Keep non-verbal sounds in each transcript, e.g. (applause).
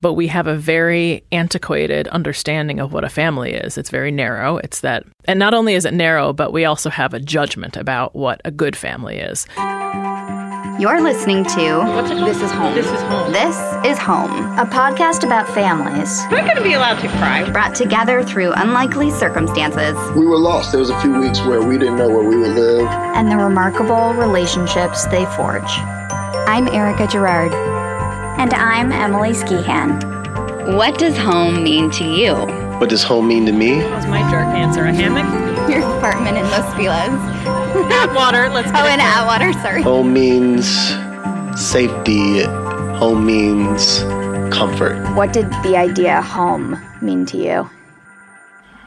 but we have a very antiquated understanding of what a family is. It's very narrow. It's that, and not only is it narrow, but we also have a judgment about what a good family is. You're listening to What's it called? This is Home. This is home. This is Home, a podcast about families I'm not going to be allowed to cry. brought together through unlikely circumstances We were lost. There was a few weeks where we didn't know where we would live. and the remarkable relationships they forge. I'm Erica Gerard. And I'm Emily Skihan. What does home mean to you? What does home mean to me? That was my jerk answer. A hammock? (laughs) Your apartment in Los Feliz. (laughs) Water. Let's Oh, in Atwater, sorry. Home means safety. Home means comfort. What did the idea home mean to you?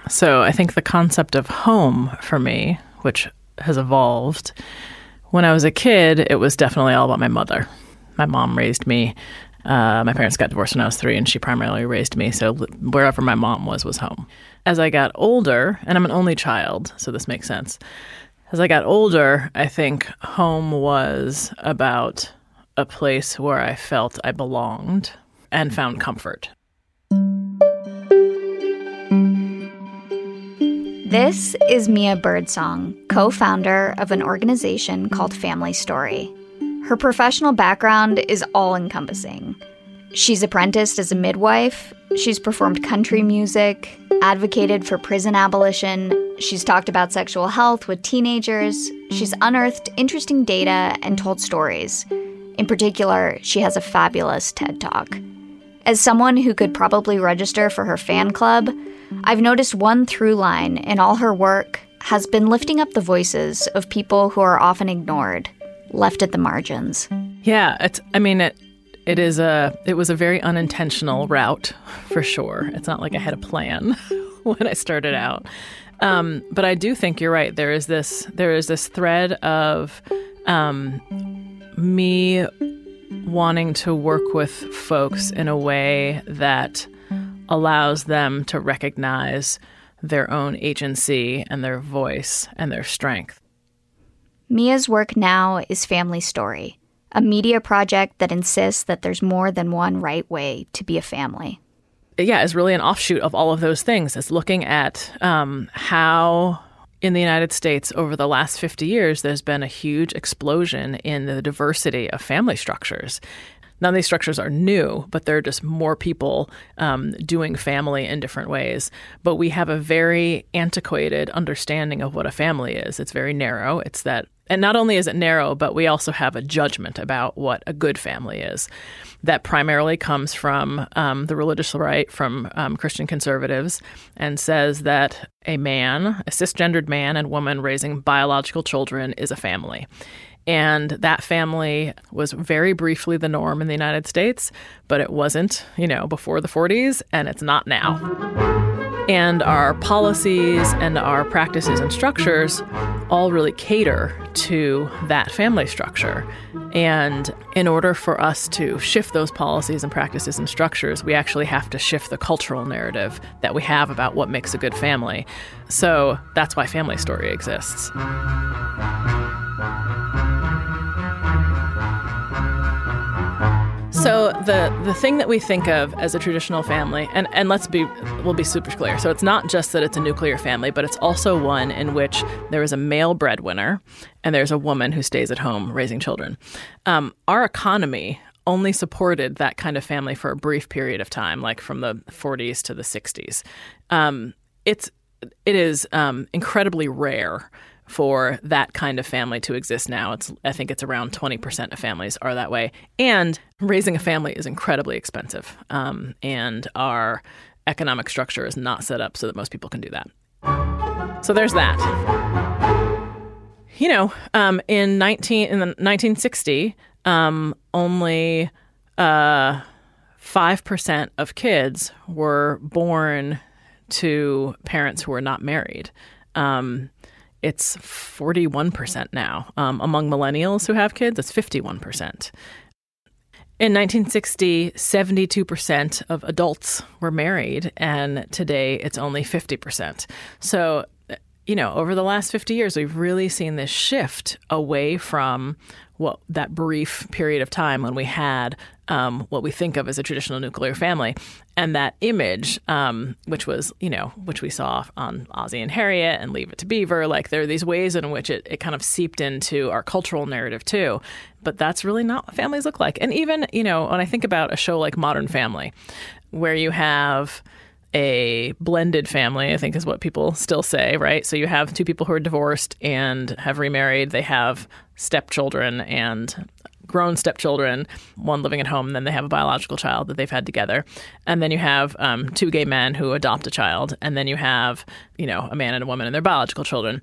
So I think the concept of home for me, which has evolved, when I was a kid, it was definitely all about my mother. My mom raised me. Uh, my parents got divorced when I was three, and she primarily raised me. So wherever my mom was, was home. As I got older, and I'm an only child, so this makes sense. As I got older, I think home was about a place where I felt I belonged and found comfort. This is Mia Birdsong, co founder of an organization called Family Story. Her professional background is all encompassing. She's apprenticed as a midwife, she's performed country music, advocated for prison abolition, she's talked about sexual health with teenagers, she's unearthed interesting data and told stories. In particular, she has a fabulous TED Talk. As someone who could probably register for her fan club, I've noticed one through line in all her work has been lifting up the voices of people who are often ignored, left at the margins. Yeah, it's. I mean, it. It is a. It was a very unintentional route, for sure. It's not like I had a plan (laughs) when I started out, um, but I do think you're right. There is this. There is this thread of um, me wanting to work with folks in a way that allows them to recognize their own agency and their voice and their strength. Mia's work now is Family Story, a media project that insists that there's more than one right way to be a family. yeah, is really an offshoot of all of those things. It's looking at um, how in the United States over the last 50 years, there's been a huge explosion in the diversity of family structures. None of these structures are new, but there are just more people um, doing family in different ways. But we have a very antiquated understanding of what a family is. It's very narrow. It's that, and not only is it narrow, but we also have a judgment about what a good family is. That primarily comes from um, the religious right, from um, Christian conservatives, and says that a man, a cisgendered man and woman raising biological children, is a family. And that family was very briefly the norm in the United States, but it wasn't, you know, before the 40s, and it's not now. And our policies and our practices and structures all really cater to that family structure. And in order for us to shift those policies and practices and structures, we actually have to shift the cultural narrative that we have about what makes a good family. So that's why Family Story exists. So the the thing that we think of as a traditional family, and, and let's be we'll be super clear. So it's not just that it's a nuclear family, but it's also one in which there is a male breadwinner and there's a woman who stays at home raising children. Um, our economy only supported that kind of family for a brief period of time, like from the 40s to the 60s. Um, it's it is um, incredibly rare for that kind of family to exist now. It's I think it's around 20% of families are that way. And raising a family is incredibly expensive. Um, and our economic structure is not set up so that most people can do that. So there's that. You know, um, in 19 in the 1960, um, only uh, 5% of kids were born to parents who were not married. Um, it's 41% now. Um, among millennials who have kids, it's 51%. In 1960, 72% of adults were married, and today it's only 50%. So, you know, over the last 50 years, we've really seen this shift away from what that brief period of time when we had um, what we think of as a traditional nuclear family, and that image, um, which was you know which we saw on Ozzie and Harriet and Leave It to Beaver, like there are these ways in which it, it kind of seeped into our cultural narrative too. But that's really not what families look like. And even you know when I think about a show like Modern Family, where you have a blended family, I think is what people still say, right? So you have two people who are divorced and have remarried. They have stepchildren and grown stepchildren, one living at home, and then they have a biological child that they've had together. And then you have um, two gay men who adopt a child, and then you have, you know, a man and a woman and their biological children.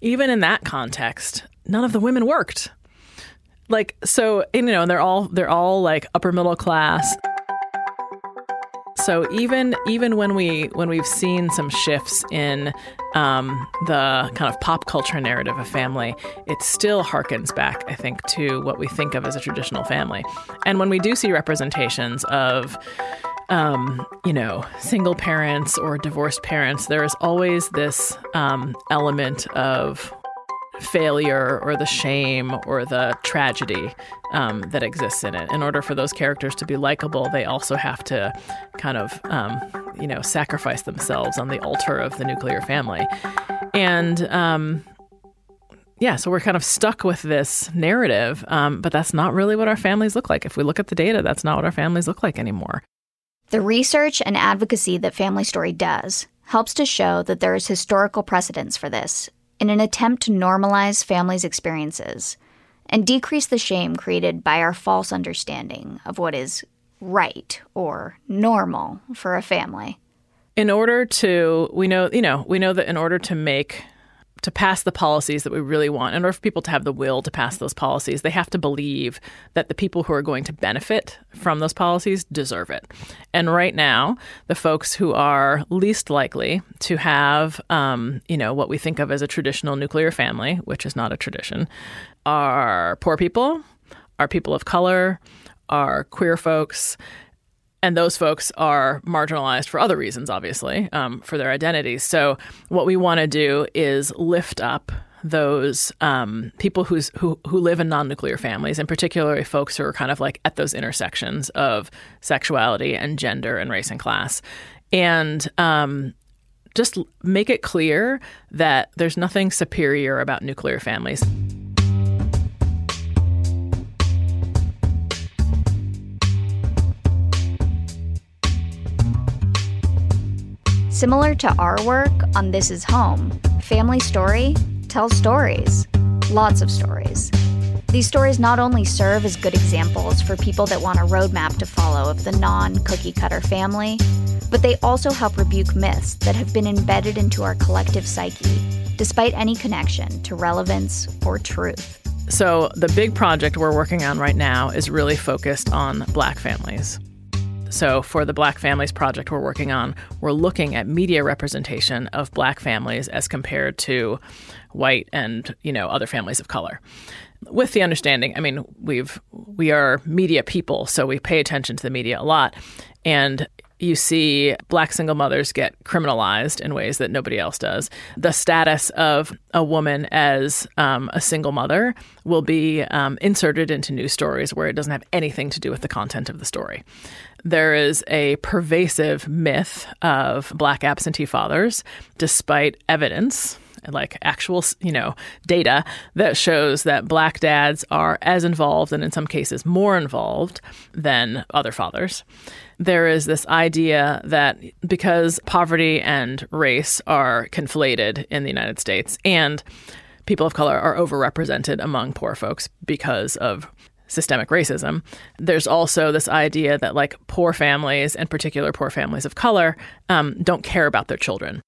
Even in that context, none of the women worked. Like so, you know, and they're all they're all like upper middle class. So even even when we when we've seen some shifts in um, the kind of pop culture narrative of family, it still harkens back, I think, to what we think of as a traditional family. And when we do see representations of um, you know, single parents or divorced parents, there is always this um, element of failure or the shame or the tragedy um, that exists in it. In order for those characters to be likable, they also have to kind of, um, you know, sacrifice themselves on the altar of the nuclear family. And, um, yeah, so we're kind of stuck with this narrative, um, but that's not really what our families look like. If we look at the data, that's not what our families look like anymore. The research and advocacy that Family Story does helps to show that there is historical precedence for this in an attempt to normalize families' experiences and decrease the shame created by our false understanding of what is right or normal for a family. In order to, we know, you know, we know that in order to make to pass the policies that we really want, in order for people to have the will to pass those policies, they have to believe that the people who are going to benefit from those policies deserve it. And right now, the folks who are least likely to have, um, you know, what we think of as a traditional nuclear family, which is not a tradition, are poor people, are people of color, are queer folks, and those folks are marginalized for other reasons, obviously, um, for their identities. So, what we want to do is lift up those um, people who's, who who live in non-nuclear families, and particularly folks who are kind of like at those intersections of sexuality and gender and race and class, and um, just make it clear that there's nothing superior about nuclear families. Similar to our work on This Is Home, Family Story tells stories, lots of stories. These stories not only serve as good examples for people that want a roadmap to follow of the non cookie cutter family, but they also help rebuke myths that have been embedded into our collective psyche, despite any connection to relevance or truth. So, the big project we're working on right now is really focused on black families. So, for the Black Families Project we're working on, we're looking at media representation of black families as compared to white and, you know, other families of color. With the understanding, I mean, we've we are media people, so we pay attention to the media a lot. And you see black single mothers get criminalized in ways that nobody else does. The status of a woman as um, a single mother will be um, inserted into news stories where it doesn't have anything to do with the content of the story. There is a pervasive myth of black absentee fathers, despite evidence like actual, you know, data that shows that black dads are as involved and in some cases more involved than other fathers. There is this idea that because poverty and race are conflated in the United States and people of color are overrepresented among poor folks because of systemic racism. There's also this idea that like poor families, in particular poor families of color, um, don't care about their children.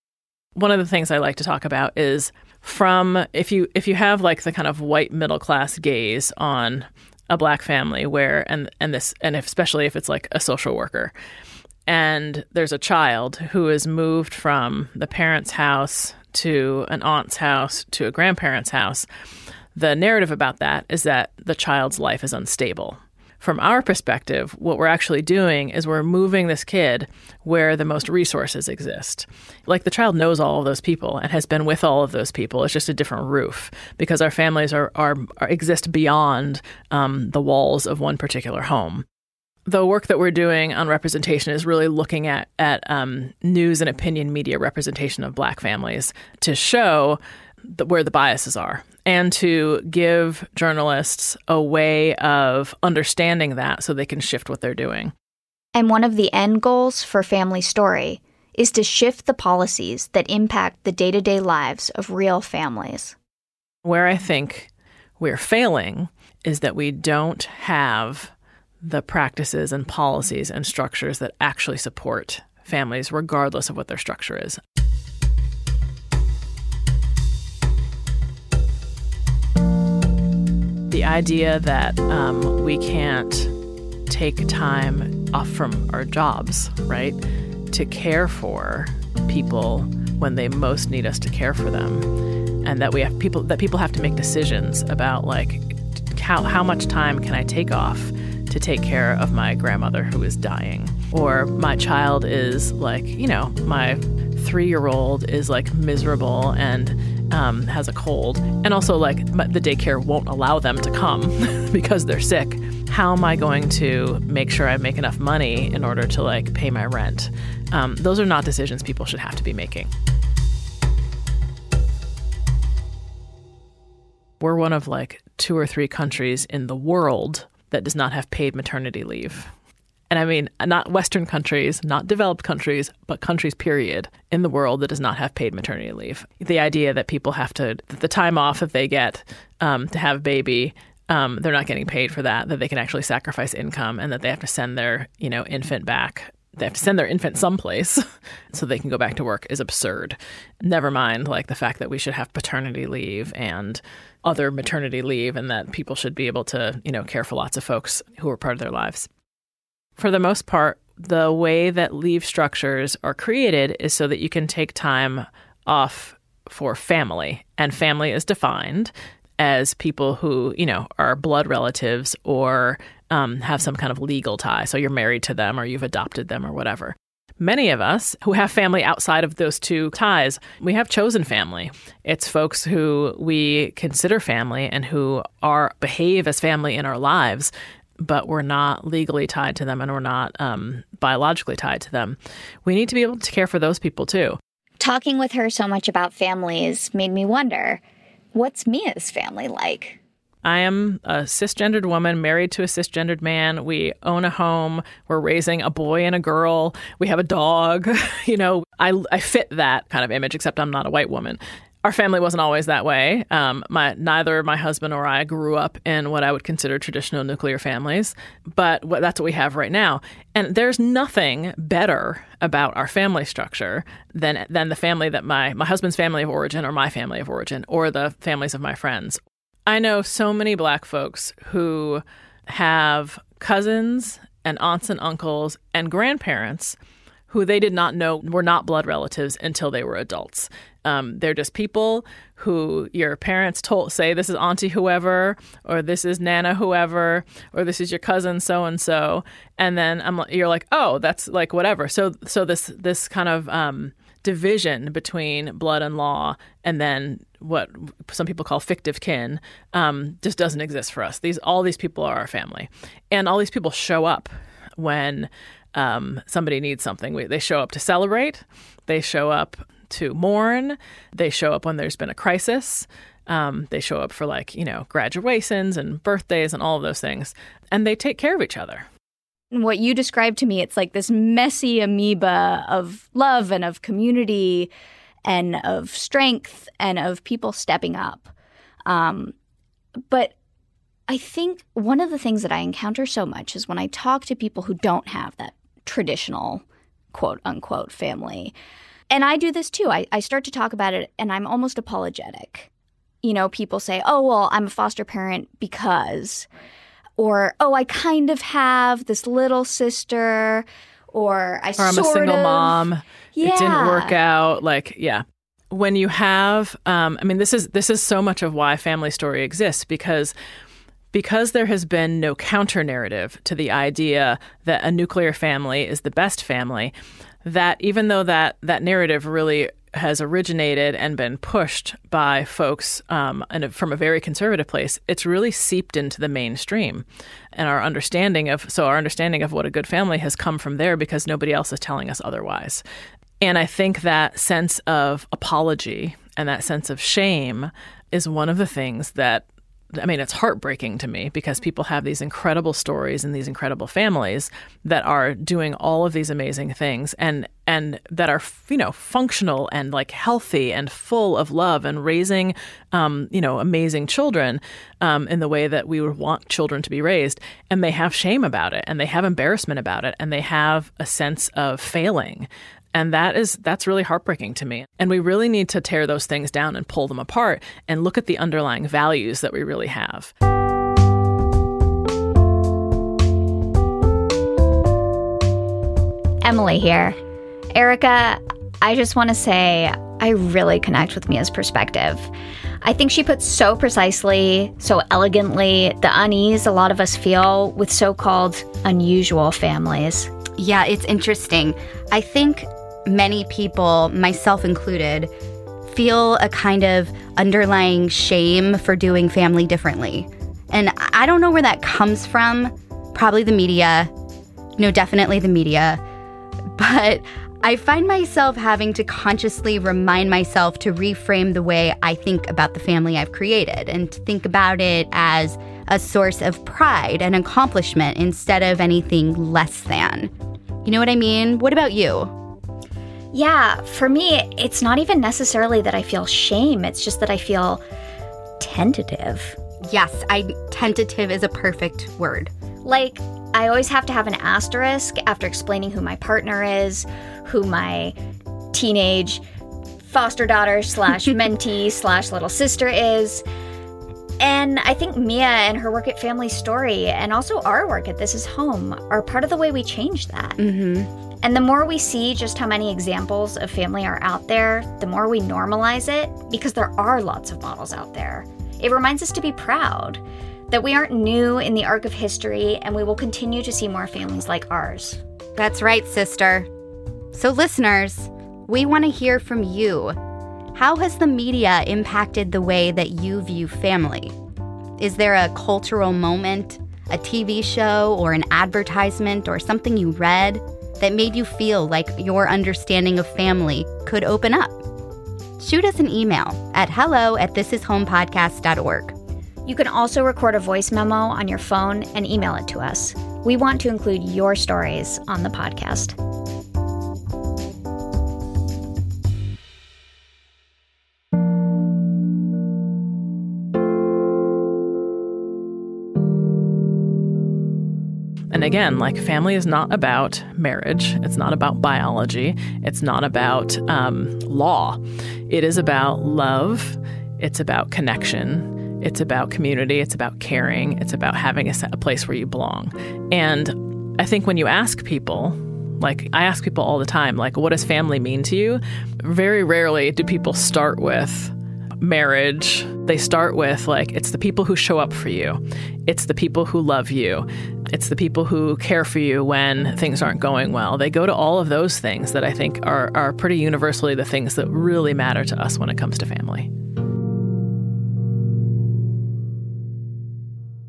One of the things I like to talk about is from if you if you have like the kind of white middle class gaze on a black family where and and this and if, especially if it's like a social worker and there's a child who is moved from the parent's house to an aunt's house to a grandparent's house the narrative about that is that the child's life is unstable. from our perspective, what we're actually doing is we're moving this kid where the most resources exist. Like the child knows all of those people and has been with all of those people. It's just a different roof because our families are, are, are exist beyond um, the walls of one particular home the work that we're doing on representation is really looking at at um, news and opinion media representation of Black families to show the, where the biases are and to give journalists a way of understanding that so they can shift what they're doing. And one of the end goals for Family Story is to shift the policies that impact the day to day lives of real families. Where I think we're failing is that we don't have the practices and policies and structures that actually support families, regardless of what their structure is. The idea that um, we can't take time off from our jobs, right, to care for people when they most need us to care for them, and that we have people that people have to make decisions about like how how much time can I take off to take care of my grandmother who is dying. Or my child is like, you know, my three year old is like miserable and um, has a cold. And also, like, the daycare won't allow them to come (laughs) because they're sick. How am I going to make sure I make enough money in order to like pay my rent? Um, those are not decisions people should have to be making. We're one of like two or three countries in the world that does not have paid maternity leave. And I mean, not Western countries, not developed countries, but countries, period, in the world that does not have paid maternity leave. The idea that people have to, the time off that they get um, to have a baby, um, they're not getting paid for that, that they can actually sacrifice income and that they have to send their, you know, infant back. They have to send their infant someplace (laughs) so they can go back to work is absurd. Never mind, like the fact that we should have paternity leave and other maternity leave and that people should be able to, you know, care for lots of folks who are part of their lives. For the most part, the way that leave structures are created is so that you can take time off for family. And family is defined as people who, you know, are blood relatives or um, have some kind of legal tie. So you're married to them or you've adopted them or whatever. Many of us who have family outside of those two ties, we have chosen family. It's folks who we consider family and who are behave as family in our lives, but we're not legally tied to them and we're not um, biologically tied to them. We need to be able to care for those people too. Talking with her so much about families made me wonder what's Mia's family like? I am a cisgendered woman married to a cisgendered man. We own a home. We're raising a boy and a girl. We have a dog. (laughs) you know, I, I fit that kind of image, except I'm not a white woman. Our family wasn't always that way. Um, my neither my husband or I grew up in what I would consider traditional nuclear families, but what, that's what we have right now. And there's nothing better about our family structure than than the family that my my husband's family of origin or my family of origin or the families of my friends I know so many black folks who have cousins and aunts and uncles and grandparents who they did not know were not blood relatives until they were adults. Um, they're just people who your parents told say this is auntie whoever or this is nana whoever or this is your cousin so and so and then I'm you're like oh that's like whatever so so this this kind of um, division between blood and law and then what some people call fictive kin um, just doesn't exist for us. These all these people are our family, and all these people show up when um, somebody needs something. We, they show up to celebrate. They show up to mourn. They show up when there's been a crisis. Um, they show up for like you know graduations and birthdays and all of those things, and they take care of each other what you described to me, it's like this messy amoeba of love and of community and of strength and of people stepping up. Um, but I think one of the things that I encounter so much is when I talk to people who don't have that traditional quote unquote family. And I do this too. I, I start to talk about it and I'm almost apologetic. You know, people say, oh, well, I'm a foster parent because or oh, I kind of have this little sister, or I or I'm a single of, mom. Yeah. It didn't work out. Like, yeah. When you have, um, I mean, this is this is so much of why Family Story exists because because there has been no counter narrative to the idea that a nuclear family is the best family, that even though that, that narrative really has originated and been pushed by folks um, from a very conservative place, it's really seeped into the mainstream, and our understanding of so our understanding of what a good family has come from there because nobody else is telling us otherwise. And I think that sense of apology and that sense of shame is one of the things that I mean, it's heartbreaking to me because people have these incredible stories and these incredible families that are doing all of these amazing things and and that are you know functional and like healthy and full of love and raising um, you know amazing children um, in the way that we would want children to be raised. And they have shame about it and they have embarrassment about it and they have a sense of failing and that is that's really heartbreaking to me. And we really need to tear those things down and pull them apart and look at the underlying values that we really have. Emily here. Erica, I just want to say I really connect with Mia's perspective. I think she puts so precisely, so elegantly, the unease a lot of us feel with so called unusual families. Yeah, it's interesting. I think many people, myself included, feel a kind of underlying shame for doing family differently. And I don't know where that comes from. Probably the media. No, definitely the media. (laughs) But I find myself having to consciously remind myself to reframe the way I think about the family I've created and to think about it as a source of pride and accomplishment instead of anything less than. You know what I mean? What about you? Yeah, for me, it's not even necessarily that I feel shame, it's just that I feel tentative. Yes, I tentative is a perfect word. Like, I always have to have an asterisk after explaining who my partner is, who my teenage foster daughter slash (laughs) mentee slash little sister is. And I think Mia and her work at Family Story and also our work at This Is Home are part of the way we change that. Mm-hmm. And the more we see just how many examples of family are out there, the more we normalize it because there are lots of models out there. It reminds us to be proud that we aren't new in the arc of history and we will continue to see more families like ours. That's right, sister. So, listeners, we want to hear from you. How has the media impacted the way that you view family? Is there a cultural moment, a TV show, or an advertisement, or something you read? That made you feel like your understanding of family could open up? Shoot us an email at hello at thisishomepodcast.org. You can also record a voice memo on your phone and email it to us. We want to include your stories on the podcast. Again, like family is not about marriage, it's not about biology, it's not about um, law. It is about love, it's about connection, it's about community, it's about caring, it's about having a, a place where you belong. And I think when you ask people, like I ask people all the time, like, what does family mean to you? Very rarely do people start with marriage. They start with like, it's the people who show up for you, it's the people who love you, it's the people who care for you when things aren't going well. They go to all of those things that I think are, are pretty universally the things that really matter to us when it comes to family.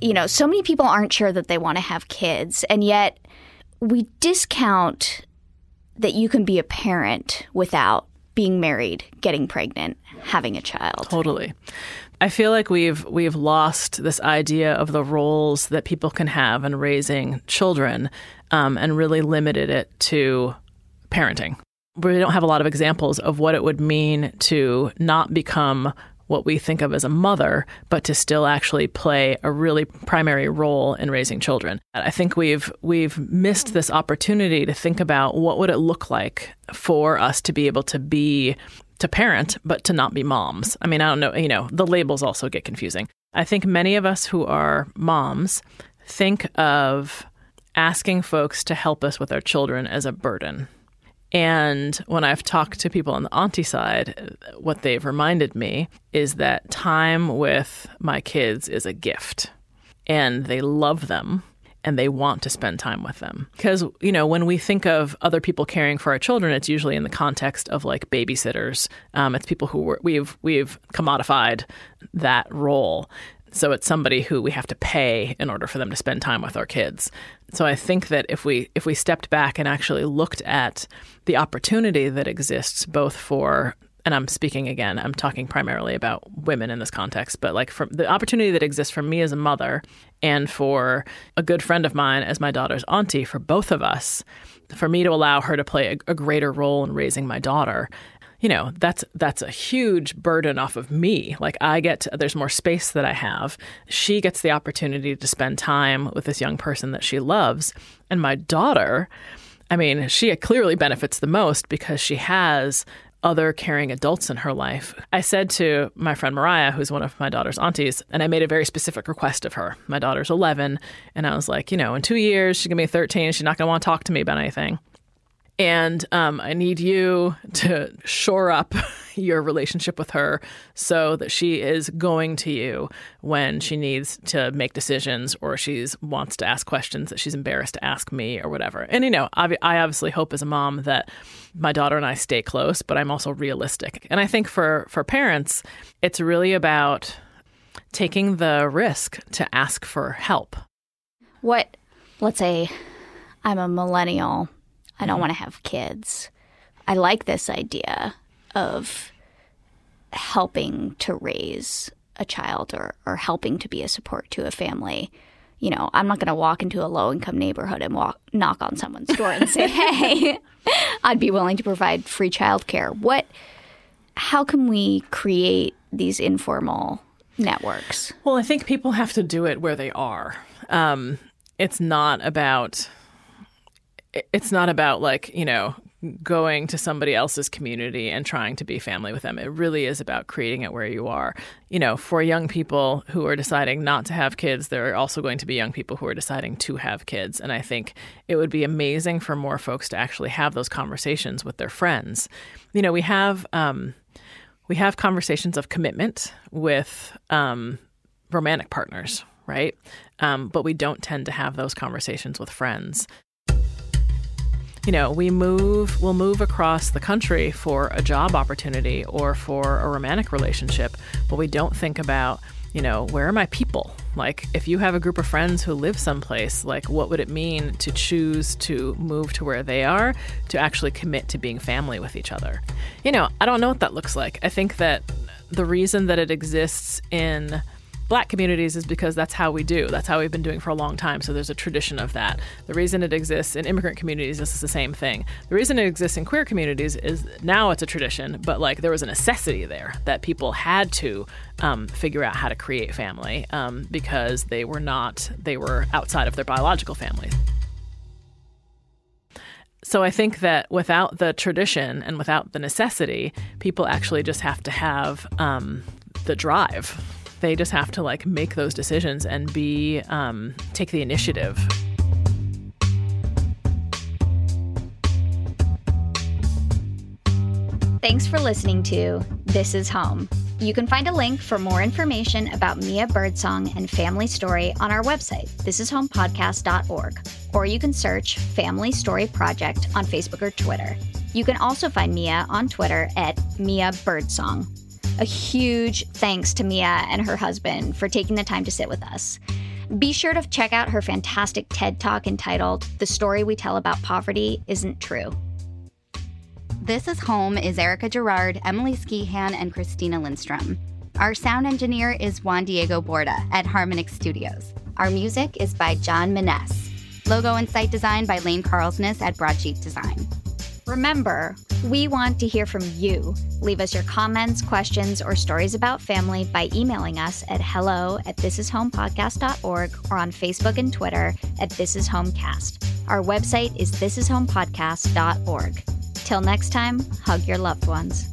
You know, so many people aren't sure that they want to have kids, and yet we discount that you can be a parent without being married, getting pregnant, having a child. Totally. I feel like we've we've lost this idea of the roles that people can have in raising children, um, and really limited it to parenting. We don't have a lot of examples of what it would mean to not become what we think of as a mother, but to still actually play a really primary role in raising children. I think we've we've missed this opportunity to think about what would it look like for us to be able to be to parent, but to not be moms. I mean, I don't know, you know, the labels also get confusing. I think many of us who are moms think of asking folks to help us with our children as a burden. And when I've talked to people on the auntie side, what they've reminded me is that time with my kids is a gift. and they love them and they want to spend time with them. Because, you know, when we think of other people caring for our children, it's usually in the context of like babysitters. Um, it's people who we've we've commodified that role. So it's somebody who we have to pay in order for them to spend time with our kids. So I think that if we if we stepped back and actually looked at the opportunity that exists both for and I'm speaking again, I'm talking primarily about women in this context, but like from the opportunity that exists for me as a mother and for a good friend of mine as my daughter's auntie, for both of us, for me to allow her to play a, a greater role in raising my daughter, you know, that's that's a huge burden off of me. Like I get to, there's more space that I have. She gets the opportunity to spend time with this young person that she loves, and my daughter I mean, she clearly benefits the most because she has other caring adults in her life. I said to my friend Mariah, who's one of my daughter's aunties, and I made a very specific request of her. My daughter's 11, and I was like, you know, in two years, she's to be 13. She's not want to talk to me about anything. And um, I need you to shore up (laughs) your relationship with her so that she is going to you when she needs to make decisions or she wants to ask questions that she's embarrassed to ask me or whatever. And, you know, I, I obviously hope as a mom that my daughter and I stay close, but I'm also realistic. And I think for, for parents, it's really about taking the risk to ask for help. What, let's say I'm a millennial I don't want to have kids. I like this idea of helping to raise a child or, or helping to be a support to a family. You know, I'm not going to walk into a low income neighborhood and walk, knock on someone's door and say, (laughs) hey, I'd be willing to provide free childcare. What, how can we create these informal networks? Well, I think people have to do it where they are. Um, it's not about it's not about like, you know, going to somebody else's community and trying to be family with them. It really is about creating it where you are. You know, for young people who are deciding not to have kids, there are also going to be young people who are deciding to have kids. And I think it would be amazing for more folks to actually have those conversations with their friends. You know, we have um, we have conversations of commitment with um, romantic partners, right? Um, but we don't tend to have those conversations with friends you know, we move, we'll move across the country for a job opportunity or for a romantic relationship, but we don't think about, you know, where are my people? Like, if you have a group of friends who live someplace, like, what would it mean to choose to move to where they are, to actually commit to being family with each other? You know, I don't know what that looks like. I think that the reason that it exists in black communities is because that's how we do. That's how we've been doing for a long time. So there's a tradition of that. The reason it exists in immigrant communities this is the same thing. The reason it exists in queer communities is now it's a tradition, but like there was a necessity there that people had to um, figure out how to create family um, because they were not they were outside of their biological families. So I think that without the tradition and without the necessity, people actually just have to have um, the drive they just have to like make those decisions and be um, take the initiative. Thanks for listening to This Is Home. You can find a link for more information about Mia Birdsong and Family Story on our website, thisishomepodcast.org, or you can search Family Story Project on Facebook or Twitter. You can also find Mia on Twitter at Mia Birdsong. A huge thanks to Mia and her husband for taking the time to sit with us. Be sure to check out her fantastic TED Talk entitled The Story We Tell About Poverty Isn't True. This is Home is Erica Gerard, Emily Skihan, and Christina Lindstrom. Our sound engineer is Juan Diego Borda at Harmonix Studios. Our music is by John Maness. Logo and site design by Lane Carlsness at Broadsheet Design. Remember, we want to hear from you. Leave us your comments, questions, or stories about family by emailing us at hello at thisishomepodcast.org or on Facebook and Twitter at thisishomecast. Our website is thisishomepodcast.org. Till next time, hug your loved ones.